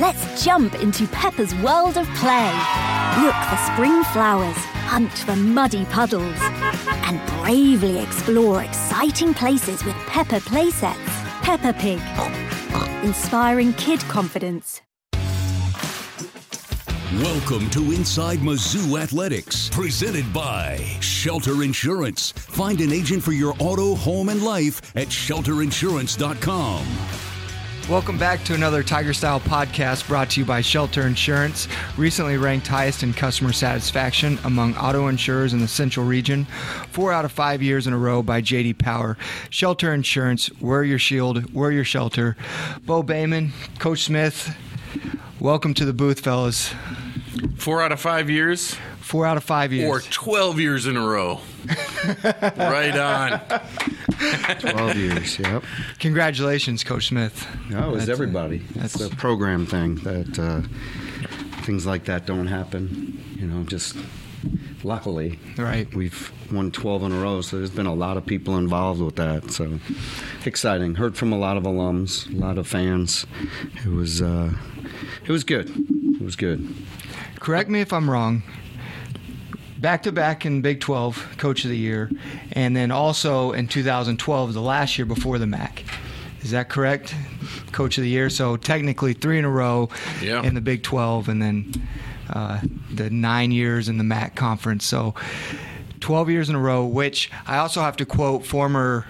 Let's jump into Peppa's world of play. Look for spring flowers, hunt for muddy puddles, and bravely explore exciting places with Peppa playsets. Peppa Pig, inspiring kid confidence. Welcome to Inside Mizzou Athletics, presented by Shelter Insurance. Find an agent for your auto, home, and life at shelterinsurance.com. Welcome back to another Tiger Style podcast brought to you by Shelter Insurance, recently ranked highest in customer satisfaction among auto insurers in the central region, four out of five years in a row by JD Power. Shelter Insurance, we're your shield, we're your shelter. Bo Bayman, Coach Smith, welcome to the booth, fellas. Four out of five years, Four out of five years. or 12 years in a row. right on. 12 years, yep. Congratulations, Coach Smith. No, it was That's- everybody. That's that's- a program thing that uh, things like that don't happen. You know, just luckily. Right. We've won 12 in a row, so there's been a lot of people involved with that. So exciting. Heard from a lot of alums, a lot of fans. It was, uh, it was good. It was good. correct me if I'm wrong. Back to back in Big 12, Coach of the Year, and then also in 2012, the last year before the MAC. Is that correct? Coach of the Year. So technically three in a row Yeah. in the Big 12, and then uh, the nine years in the MAC conference. So 12 years in a row, which I also have to quote former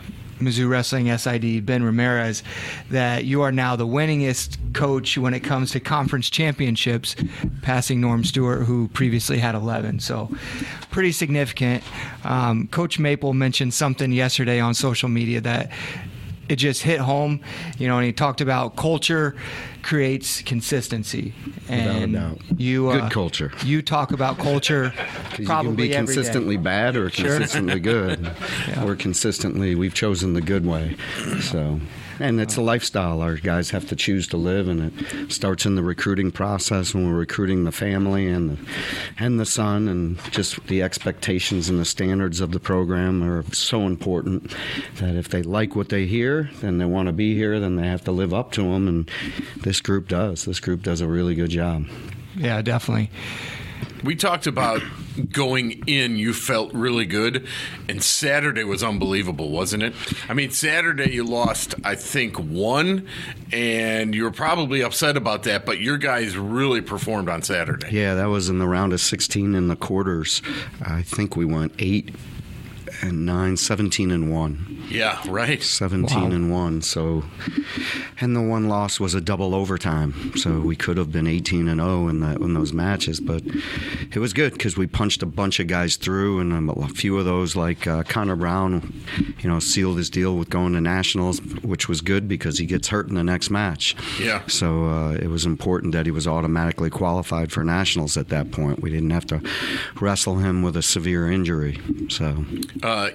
Mizzou Wrestling SID Ben Ramirez that you are now the winningest coach when it comes to conference championships, passing Norm Stewart, who previously had 11. So pretty significant. Um, coach Maple mentioned something yesterday on social media that it just hit home, you know, and he talked about culture creates consistency, and you uh, Good culture. You talk about culture you can be consistently bad or Sure. consistently good. Or consistently, we've chosen the good way. So, and it's a lifestyle our guys have to choose to live, and it starts in the recruiting process when we're recruiting the family and the, and the son, and just the expectations and the standards of the program are so important that if they like what they hear, then they want to be here, then they have to live up to them, and this group does. This group does a really good job. Yeah, definitely. We talked about going in, you felt really good, and Saturday was unbelievable, wasn't it? I mean, Saturday you lost, I think, one, and you were probably upset about that, but your guys really performed on Saturday. Yeah, that was in the round of 16 in the quarters. I think we went eight and nine, 17 and one. Yeah, right. 17 Wow. and 1 so and the one loss was a double overtime so we could have been 18 and 0 in that in those matches but it was good because we punched a bunch of guys through and um, a few of those like uh, Connor Brown you know sealed his deal with going to nationals which was good because he gets hurt in the next match Yeah. so uh, it was important that he was automatically qualified for nationals at that point we didn't have to wrestle him with a severe injury so Uh,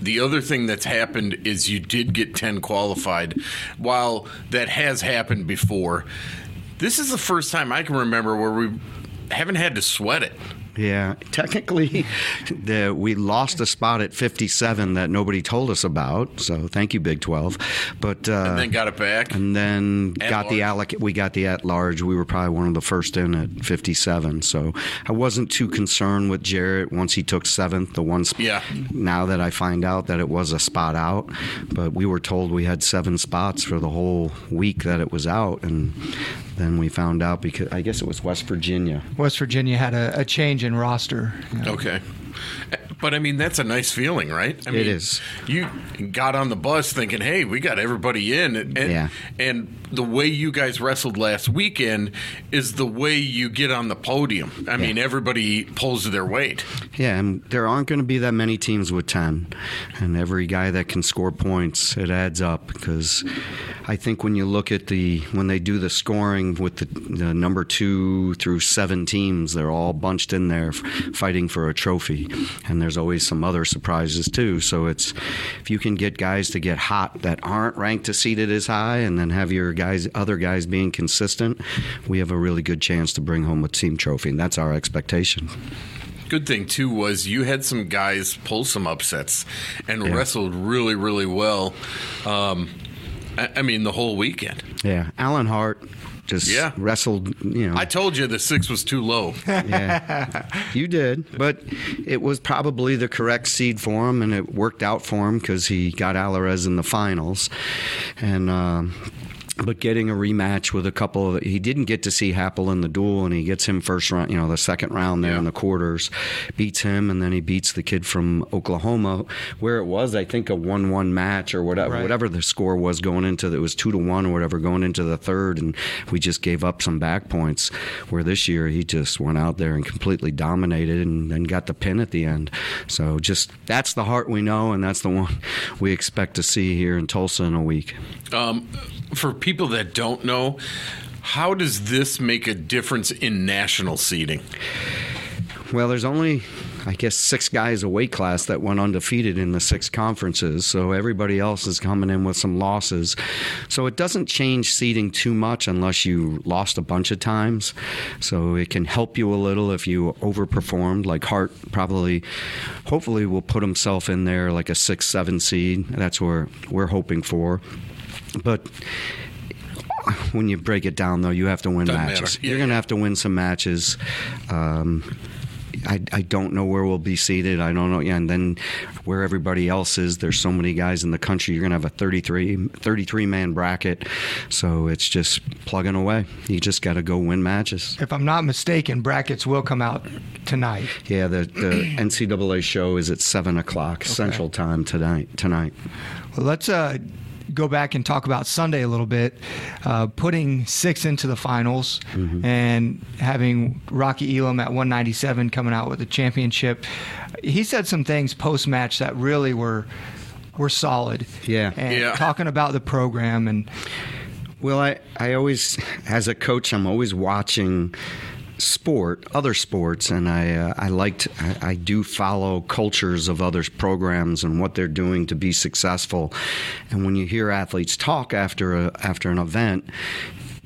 the other thing that's happened is you did get 10 qualified. While that has happened before, this is the first time I can remember where we haven't had to sweat it. Yeah, technically, the, we lost a spot at 57 that nobody told us about. So thank you, Big 12. But uh, And then got it back. and then At got the alloc- We got the at large. We were probably one of the first in at 57. So I wasn't too concerned with Jarrett once he took seventh. The one. Sp- Yeah. Now that I find out that it was a spot out, but we were told we had seven spots for the whole week that it was out, and then we found out because I guess it was West Virginia. West Virginia had a, a change in roster. you know. Okay. But I mean, that's a nice feeling, right? I mean, It is. You got on the bus thinking, "Hey, we got everybody in," and Yeah. and the way you guys wrestled last weekend is the way you get on the podium. I mean, everybody pulls their weight. Yeah, and there aren't going to be that many teams with 10. And every guy that can score points, it adds up because I think when you look at the, when they do the scoring with the, the number two through seven teams, they're all bunched in there fighting for a trophy. And there's always some other surprises too. So it's, if you can get guys to get hot that aren't ranked to seated as high and then have your guys, other guys being consistent, we have a really good chance to bring home a team trophy. And that's our expectation. Good thing too was you had some guys pull some upsets and Yeah. wrestled really, really well. Um, I, I mean, the whole weekend. Yeah, Allan Hart just Yeah. wrestled. You know, I told you the six was too low. yeah, you did, but it was probably the correct seed for him, and it worked out for him because he got Alvarez in the finals, and. Um, but getting a rematch with a couple of he didn't get to see Happel in the duel and he gets him first round you know the second round there Yeah. in the quarters beats him and then he beats the kid from Oklahoma where it was I think a 1-1 match or whatever Right. whatever the score was going into the, it was 2 to 1 or whatever going into the third and we just gave up some back points where this year he just went out there and completely dominated and then got the pin at the end so just that's the heart we know and that's the one we expect to see here in Tulsa in a week Um, for people that don't know, how does this make a difference in national seeding? Well, there's only, I guess, six guys a weight class that went undefeated in the six conferences. So everybody else is coming in with some losses. So it doesn't change seeding too much unless you lost a bunch of times. So it can help you a little if you overperformed. Like Hart probably, hopefully, will put himself in there like a six, seven seed. That's where we're hoping for. But when you break it down, though, you have to win Doesn't matches. Yeah, You're going to yeah. have to win some matches. Um, I, I don't know where we'll be seated. I don't know. Yeah, and then where everybody else is, there's so many guys in the country. You're going to have a 33, 33 man bracket. So it's just plugging away. You just got to go win matches. If I'm not mistaken, brackets will come out tonight. Yeah, the, the NCAA show is at 7 o'clock Central Time tonight. tonight. Well, let's uh, go back and talk about Sunday a little bit. Uh, putting six into the finals and having Rocky Elam at 197 coming out with the championship. He said some things post match that really were were solid. Yeah. And Yeah. talking about the program and Well, I, I always, as a coach, I'm always watching sport, other sports, and I uh, I liked I, I do follow cultures of other programs and what they're doing to be successful. And when you hear athletes talk after a, after an event.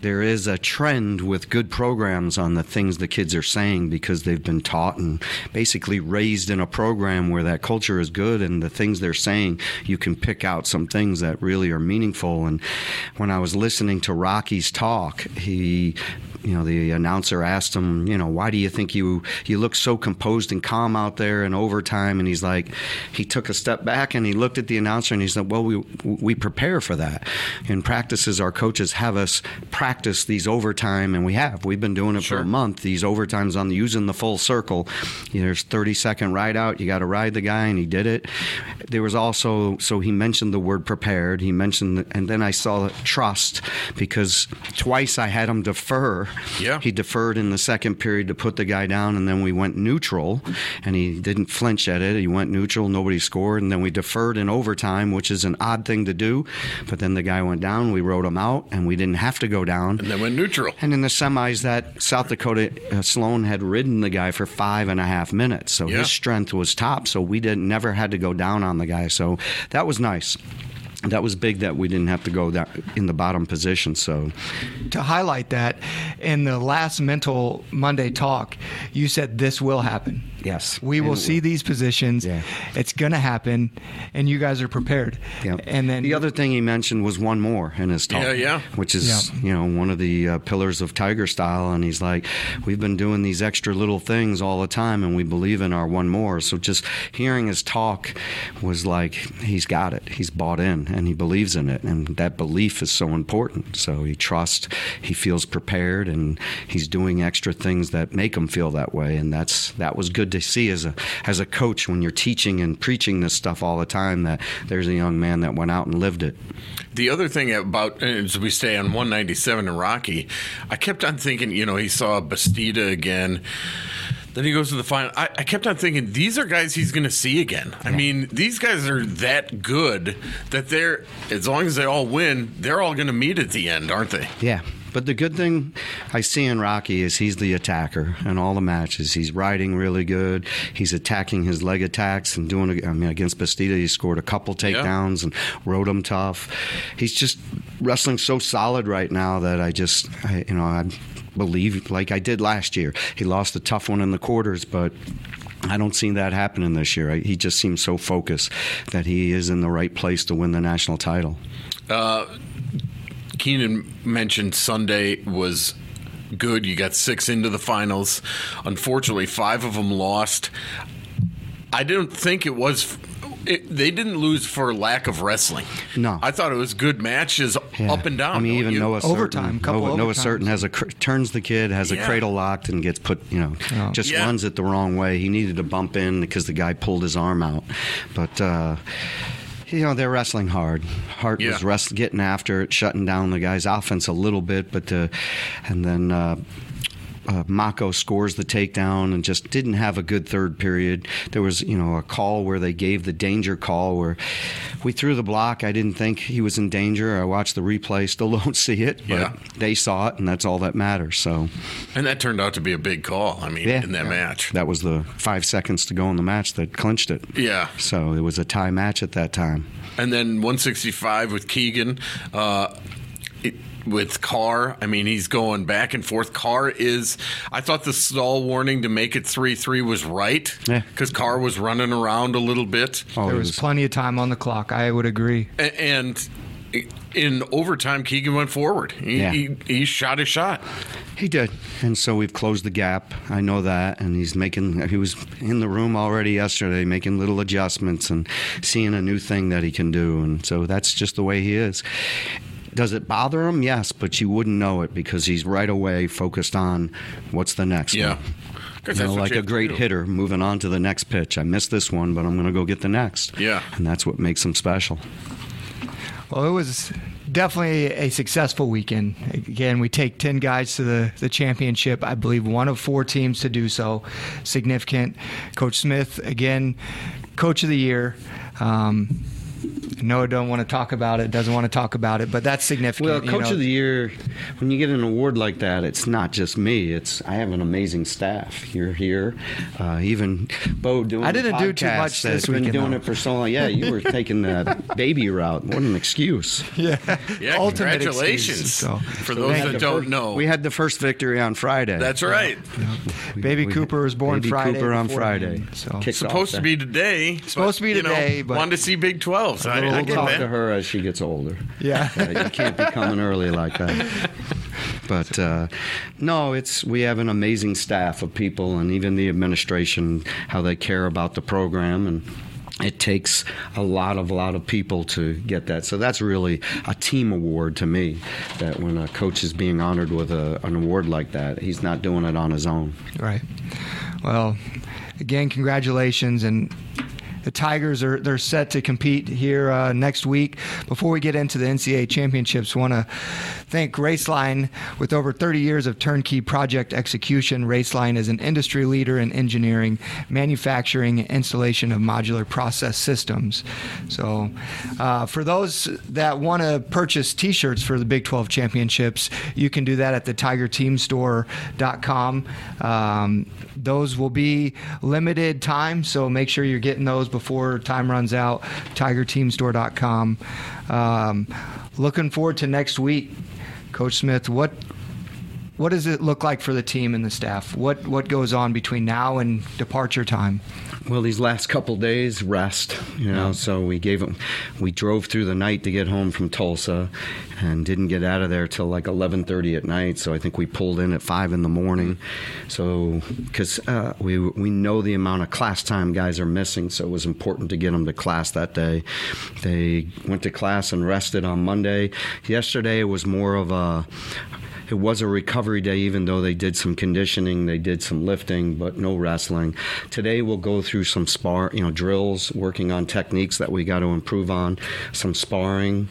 There is a trend with good programs on the things the kids are saying because they've been taught and basically raised in a program where that culture is good and the things they're saying, you can pick out some things that really are meaningful. And when I was listening to Rocky's talk, he you know, the announcer asked him, you know, why do you think you you look so composed and calm out there in overtime? And he's like, he took a step back and he looked at the announcer and he said, well, we we prepare for that. In practices, our coaches have us practice these overtime, and we have. We've been doing it for a month. These overtimes on the, using the full circle. You know, there's 30 second ride out. You got to ride the guy, and he did it. There was also so he mentioned the word prepared. He mentioned, and then I saw trust because twice I had him defer. Yeah. He deferred in the second period to put the guy down, and then we went neutral, and he didn't flinch at it. He went neutral, nobody scored, and then we deferred in overtime, which is an odd thing to do. But then the guy went down, we rode him out, and we didn't have to go down. And then went neutral. And in the semis, that South Dakota uh, Sloan had ridden the guy for five and a half minutes, so Yeah. his strength was top. So we didn't never had to go down on the guy. So that was nice. That was big that we didn't have to go that in the bottom position. So to highlight that, in the last mental Monday talk, you said this will happen. Yes. We will And it see these positions. Yeah. It's going to happen, and you guys are prepared. Yeah. And then the other thing he mentioned was one more in his talk. Yeah, yeah. Which is, Yeah. you know, one of the uh, pillars of Tiger style. And he's like, we've been doing these extra little things all the time, and we believe in our one more. So just hearing his talk was like, he's got it. He's bought in, and he believes in it. And that belief is so important. So he trusts, he feels prepared, and he's doing extra things that make him feel that way. And that's that was good to see as a as a coach when you're teaching and preaching this stuff all the time. That there's a young man that went out and lived it. The other thing about as we stay on 197 in Rocky, I kept on thinking, you know, he saw Bastida again. Then he goes to the final. I, I kept on thinking these are guys he's going to see again. I mean, these guys are that good that they're as long as they all win, they're all going to meet at the end, aren't they? Yeah. But the good thing I see in Rocky is he's the attacker in all the matches. He's riding really good. He's attacking his leg attacks and doing. I mean, against Bastida, he scored a couple takedowns and rode him tough. He's just wrestling so solid right now that I just, I, you know, I believe like I did last year. He lost a tough one in the quarters, but. I don't see that happening this year. I- He just seems so focused that he is in the right place to win the national title. Uh, Keenan mentioned Sunday was good. You got six into the finals. Unfortunately, five of them lost. I didn't think it was. It, they didn't lose for lack of wrestling. No. I thought it was good matches Yeah. up and down. I mean, don't even you? Noah Overtime, Surtin, couple Noah, Noah overtimes. Surtin has a cr- turns the kid, has Yeah. a cradle locked, and gets put. You know, Yeah. just Yeah. runs it the wrong way. He needed to bump in because the guy pulled his arm out, but. uh you know they're wrestling hard. Hart Yeah. was rest, getting after it, shutting down the guy's offense a little bit, but uh, and then uh, uh, Mocco scores the takedown and just didn't have a good third period. There was, you know, a call where they gave the danger call where we threw the block. I didn't think he was in danger. I watched the replay, still don't see it, but Yeah. they saw it, and that's all that matters. So and that turned out to be a big call. I mean, Yeah. in that match. that was the five seconds to go in the match that clinched it. Yeah. So it was a tie match at that time. And then 165 with Keegan. Uh, with Carr, I mean, he's going back and forth. Carr is, I thought the stall warning to make it 3 3 was right. Yeah. Because Carr was running around a little bit. Oh, there it was plenty of time on the clock. I would agree. A- And in overtime, Keegan went forward. He, Yeah. he, he shot his shot. He did, and so we've closed the gap. I know that, and he's making. He was in the room already yesterday, making little adjustments and seeing a new thing that he can do, and so that's just the way he is. Does it bother him? Yes, but you wouldn't know it because he's right away focused on what's the next Yeah. one. 'Cause You know, like a great hitter moving on to the next pitch. I missed this one, but I'm going to go get the next. Yeah. and that's what makes him special. Well, it was definitely a successful weekend. Again, we take 10 guys to the, the championship. I believe one of four teams to do so. Significant. Coach Smith, again, coach of the year. Um, Noah don't want to talk about it, doesn't want to talk about it, but that's significant. Well, you Coach know. of the Year, when you get an award like that, it's not just me. It's I have an amazing staff. You're here, uh, even Bo doing. I didn't do too much that's this been weekend, doing though. it for so long. Yeah, you were taking the baby route. What an excuse. yeah, Yeah, ultimate congratulations. excuse, so. For those that don't know, We had the first victory on Friday. that's right. We- Baby we- Cooper was born Baby Friday Cooper on Friday. so- Supposed to be today. Supposed but, to be you know, today, but- wanted to see Big 12s. I, little I We'll get talk that. to her as she gets older. Yeah. Uh, you can't be coming early like that. But uh, no, it's we have an amazing staff of people, and even the administration, how they care about the program and it takes a lot of a lot of people to get that. So that's really a team award to me. That when a coach is being honored with a, an award like that, he's not doing it on his own. Right. Well, again, congratulations and the Tigers are they're set to compete here uh, next week. Before we get into the NCAA championships, want to thank Raceline with over 30 years of turnkey project execution. Raceline is an industry leader in engineering, manufacturing, and installation of modular process systems. So, uh, for those that want to purchase T-shirts for the Big 12 championships, you can do that at the TigerTeamStore.com. Um, those will be limited time, so make sure you're getting those before time runs out. TigerTeamStore.com. Um, looking forward to next week, Coach Smith. What what does it look like for the team and the staff? What what goes on between now and departure time? Well, these last couple days, rest. You know, so we gave them. We drove through the night to get home from Tulsa, and didn't get out of there till like 11:30 at night. So I think we pulled in at five in the morning. So because uh, we we know the amount of class time guys are missing, so it was important to get them to class that day. They went to class and rested on Monday. Yesterday was more of a it was a recovery day, even though they did some conditioning, they did some lifting, but no wrestling. Today we'll go through some spar, you know, drills, working on techniques that we got to improve on, some sparring.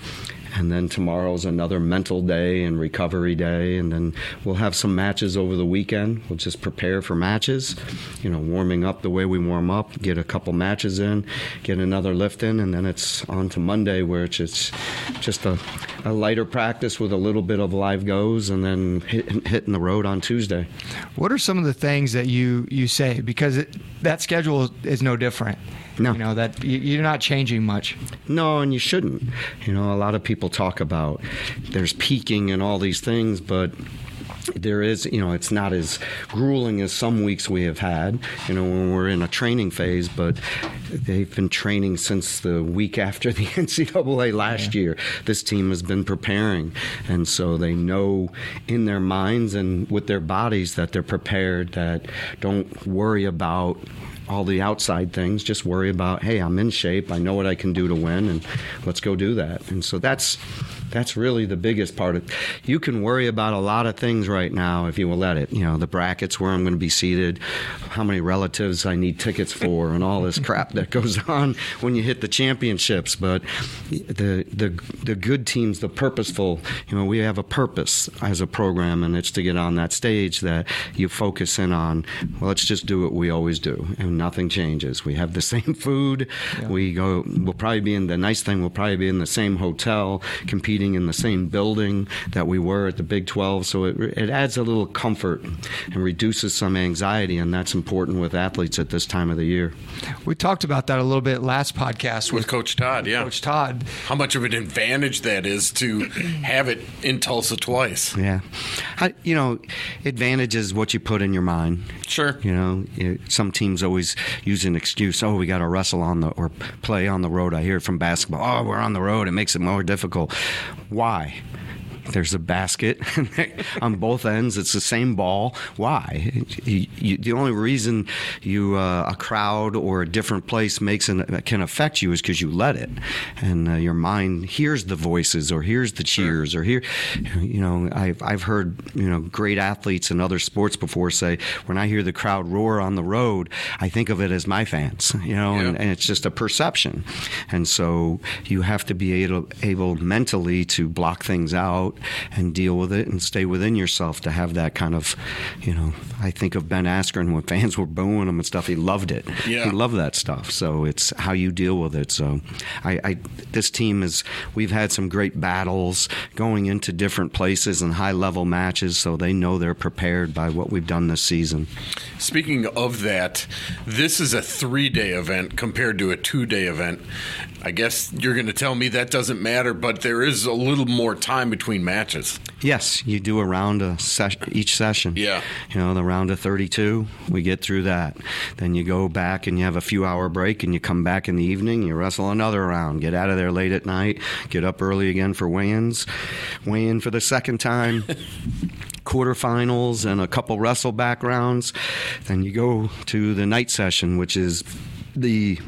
And then tomorrow's another mental day and recovery day. And then we'll have some matches over the weekend. We'll just prepare for matches, you know, warming up the way we warm up, get a couple matches in, get another lift in, and then it's on to Monday where it's just, just a, a lighter practice with a little bit of live goes and then hit, hitting the road on Tuesday. What are some of the things that you, you say? Because it, that schedule is no different. No. You know, that you- you're not changing much. No, and you shouldn't. You know, a lot of people talk about there's peaking and all these things, but there is, you know, it's not as grueling as some weeks we have had, you know, when we're in a training phase, but they've been training since the week after the NCAA last year. This team has been preparing, and so they know in their minds and with their bodies that they're prepared, that don't worry about all the outside things. Just worry about, hey, I'm in shape. I know what I can do to win, and let's go do that. And so that's that's really the biggest part of. You can worry about a lot of things right now if you will let it. You know, the brackets where I'm going to be seated, how many relatives I need tickets for, and all this crap that goes on when you hit the championships. But the the the good teams, the purposeful. You know, we have a purpose as a program, and it's to get on that stage that you focus in on. Well, let's just do what we always do, and nothing changes. We have the same food. We go. We'll probably be in the nice thing. We'll probably be in the same hotel, competing in the same building that we were at the Big 12. So it, it adds a little comfort and reduces some anxiety, and that's important with athletes at this time of the year. We talked about that a little bit last podcast with with Coach Todd. Yeah, Coach Todd. how much of an advantage that is to have it in Tulsa twice. Yeah, I, you know, advantage is what you put in your mind. Sure. You know, it- some teams always use an excuse. Oh, we got to wrestle on the or play on the road. I hear it from basketball. Oh, we're on the road. It makes it more difficult. Why? There's a basket on both ends. It's the same ball. Why? You, you, the only reason you uh, a crowd or a different place makes an, can affect you is because you let it, and uh, your mind hears the voices or hears the cheers or hear. You know, I've I've heard you know great athletes in other sports before say when I hear the crowd roar on the road, I think of it as my fans. You know, and, and it's just a perception, and so you have to be able able mentally to block things out and deal with it and stay within yourself to have that kind of, you know. I think of Ben Askren when fans were booing him and stuff. He loved it. Yeah. He loved that stuff. So it's how you deal with it. So, I, I this team is we've had some great battles going into different places and high level matches, so they know they're prepared by what we've done this season. Speaking of that, this is a three day event compared to a two day event. I guess you're going to tell me that doesn't matter, but there is a little more time between matches. Yes, you do a round a ses- each session. Yeah. You know, the round of 32, we get through that. Then you go back and you have a few hour break and you come back in the evening, you wrestle another round, get out of there late at night, get up early again for weigh ins, weigh in for the second time. quarterfinals and a couple wrestleback rounds. Then you go to the night session, which is the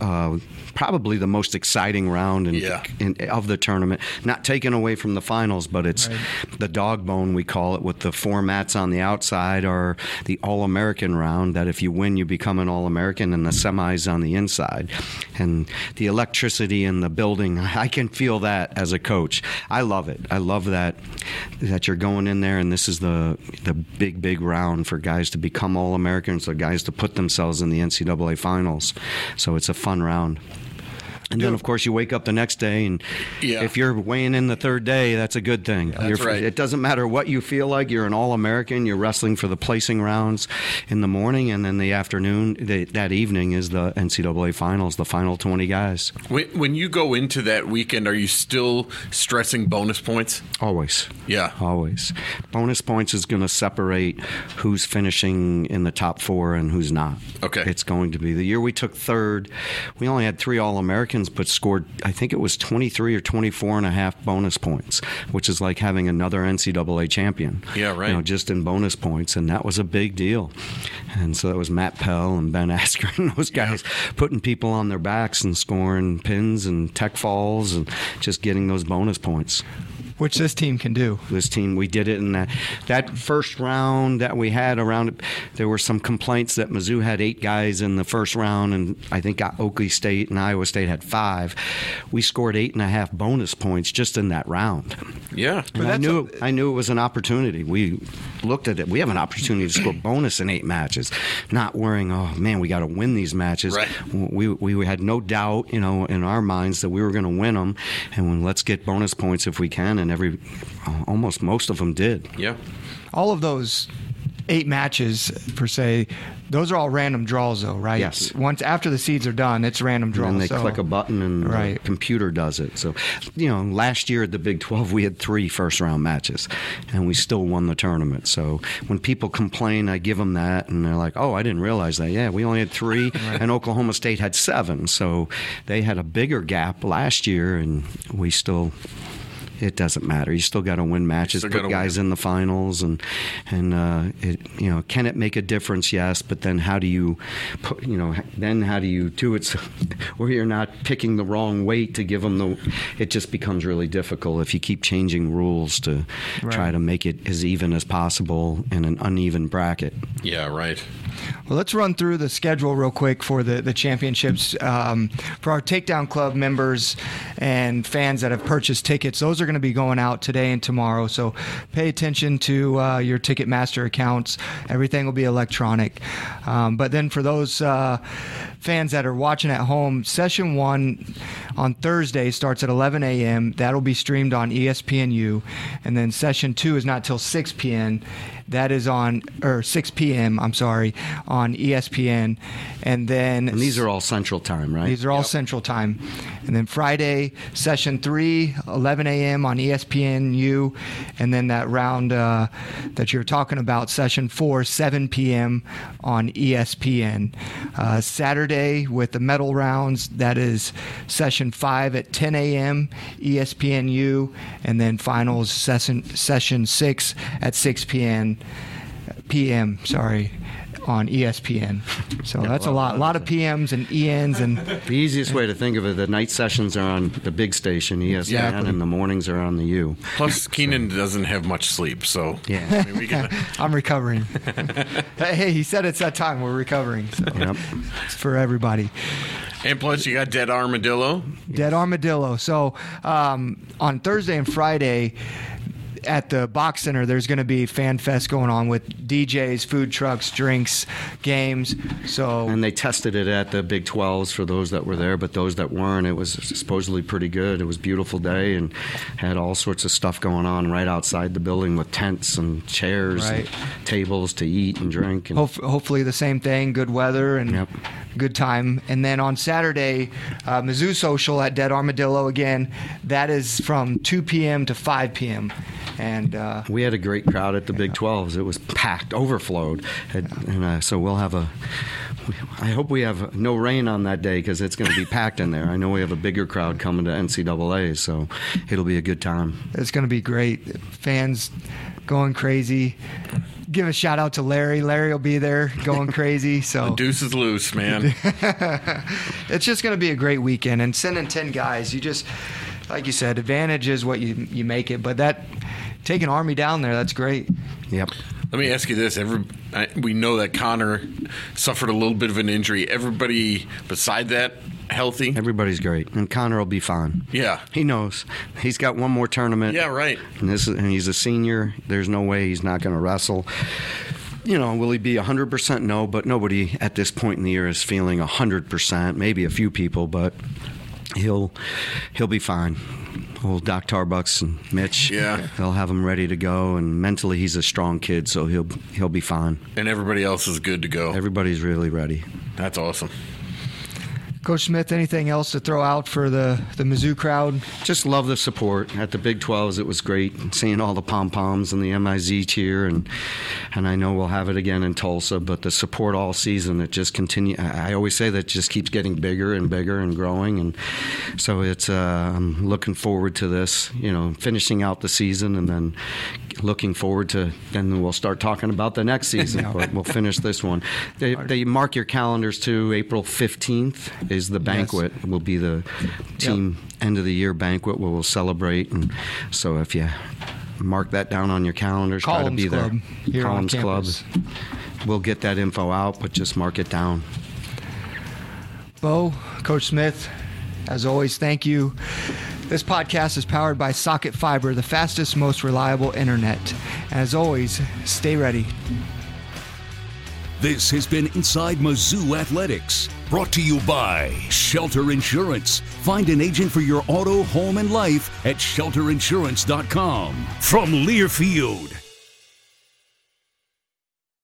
uh, probably the most exciting round in, Yeah. in, of the tournament. Not taken away from the finals, but it's the dog bone we call it, with the four mats on the outside, or the All American round. That if you win, you become an All American, and the semis on the inside. And the electricity in the building, I can feel that as a coach. I love it. I love that that you're going in there, and this is the the big big round for guys to become All Americans, or guys to put themselves in the NCAA finals. So it's a fun round. And then, of course, you wake up the next day, and Yeah. if you're weighing in the third day, that's a good thing. That's You're- right. It doesn't matter what you feel like. You're an All-American. You're wrestling for the placing rounds in the morning, and then the afternoon, the, that evening, is the NCAA finals, the final 20 guys. When, when you go into that weekend, are you still stressing bonus points? Always. Yeah. Always. Bonus points is going to separate who's finishing in the top four and who's not. Okay. It's going to be. The year we took third, we only had three All But scored, I think it was 23 or 24 and a half bonus points, which is like having another NCAA champion. Yeah, right. You know, just in bonus points. And that was a big deal. And so that was Matt Pell and Ben Askren and those guys putting people on their backs and scoring pins and tech falls and just getting those bonus points which this team can do. this team. We did it in that that first round that we had around. There were some complaints that Mizzou had eight guys in the first round, and I think Okie State and Iowa State had five. We scored eight and a half bonus points just in that round. Yeah. And I knew I knew it was an opportunity. We looked at it. We have an opportunity to score bonus in eight matches, not worrying. Oh man, we got to win these matches. Right. We we had no doubt, you know, in our minds that we were going to win them, and let's get bonus points if we can. And every uh, almost most of them did. Yeah. All of those eight matches per se, those are all random draws though, right? Yes. Once after the seeds are done, it's random draws. And then they so- click a button and Right. the computer does it. So, you know, last year at the Big 12, we had three first round matches and we still won the tournament. So when people complain, I give them that and they're like, oh, I didn't realize that. Yeah, we only had three and Oklahoma State had seven. So they had a bigger gap last year and we still. It doesn't matter. You still got to win matches, put guys win. in the finals, and and uh, it, you know, can it make a difference? Yes, but then how do you, put, you know, then how do you do it so, where you're not picking the wrong weight to give them the? It just becomes really difficult if you keep changing rules to try to make it as even as possible in an uneven bracket. Yeah, right. Well, let's run through the schedule real quick for the, the championships. Um, for our Takedown Club members and fans that have purchased tickets, those are going to be going out today and tomorrow. So pay attention to uh, your Ticketmaster accounts. Everything will be electronic. Um, but then for those uh, fans that are watching at home, session one on Thursday starts at 11 a.m. That'll be streamed on ESPNU. And then session two is not till 6 p.m. That is on, or 6 p.m., I'm sorry, on ESPN. And then. And these are all Central Time, right? These are all Central Time. And then Friday, session three, 11 a.m. on ESPNU. And then that round uh, that you're talking about, session four, 7 p.m. on ESPN. Uh, Saturday with the medal rounds, that is session five at 10 a.m. ESPNU. And then finals, session, session six at 6 p.m. PM, sorry, on ESPN. So that's a lot, a lot of PMs and ENs and The easiest way to think of it, the night sessions are on the big station, ESPN, Exactly. and the mornings are on the U. Plus, Keenan doesn't have much sleep, so Yeah. I mean, we can, I'm recovering. hey, he said it's that time. We're recovering. So Yep. it's for everybody. and plus you got Dead Armadillo. Dead Armadillo. So um, on Thursday and Friday at the BOK Center, there's going to be Fan Fest going on with DJs, food trucks, drinks, games. So And they tested it at the Big 12s for those that were there, but those that weren't, it was supposedly pretty good. It was a beautiful day and had all sorts of stuff going on right outside the building with tents and chairs Right. and tables to eat and drink. And Hope, hopefully the same thing, good weather and Yep. Good time. And then on Saturday, uh, Mizzou Social at Dead Armadillo again. That is from 2 p.m. to 5 p.m. And uh, we had a great crowd at the Big 12s. It was packed, overflowed. And, and uh, so we'll have a. I hope we have no rain on that day because it's going to be packed in there. I know we have a bigger crowd coming to NCAA, so it'll be a good time. it's going to be great. Fans going crazy. Give a shout out to Larry. Larry will be there going crazy. So The deuce is loose, man. it's just going to be a great weekend. And sending 10 guys, you just, like you said, advantage is what you, you make it. But that, taking Army down there, that's great. Yep. Let me ask you this: Every I, we know that Connor suffered a little bit of an injury. Everybody beside that healthy? Everybody's great, and Connor will be fine. Yeah. He knows. He's got one more tournament. Yeah, right. And this is, and he's a senior. There's no way he's not going to wrestle. You know, will he be 100%? No, but nobody at this point in the year is feeling 100%. Maybe a few people, but he'll he'll be fine. Old Doc Tarbucks and Mitch, Yeah. they'll have him ready to go. And mentally, he's a strong kid, so he'll he'll be fine. And everybody else is good to go. Everybody's really ready. That's awesome. Coach Smith, anything else to throw out for the, the Mizzou crowd? Just love the support at the Big 12s. It was great seeing all the pom poms and the MIZ cheer, and and I know we'll have it again in Tulsa. But the support all season, it just continue. I always say that just keeps getting bigger and bigger and growing, and so it's. Uh, I'm looking forward to this. You know, finishing out the season, and then looking forward to. and we'll start talking about the next season. but we'll finish this one. They, they mark your calendars to April 15th is the banquet. It will be the team end of the year banquet where we'll celebrate. And so if you mark that down on your calendars, try to Columns be there. Club here on Columns Club. We'll get that info out, but just mark it down. Bo, Coach Smith, as always, thank you. This podcast is powered by Socket Fiber, the fastest, most reliable internet. As always, stay ready. This has been Inside Mizzou Athletics, brought to you by Shelter Insurance. Find an agent for your auto, home, and life at shelterinsurance.com. From Learfield,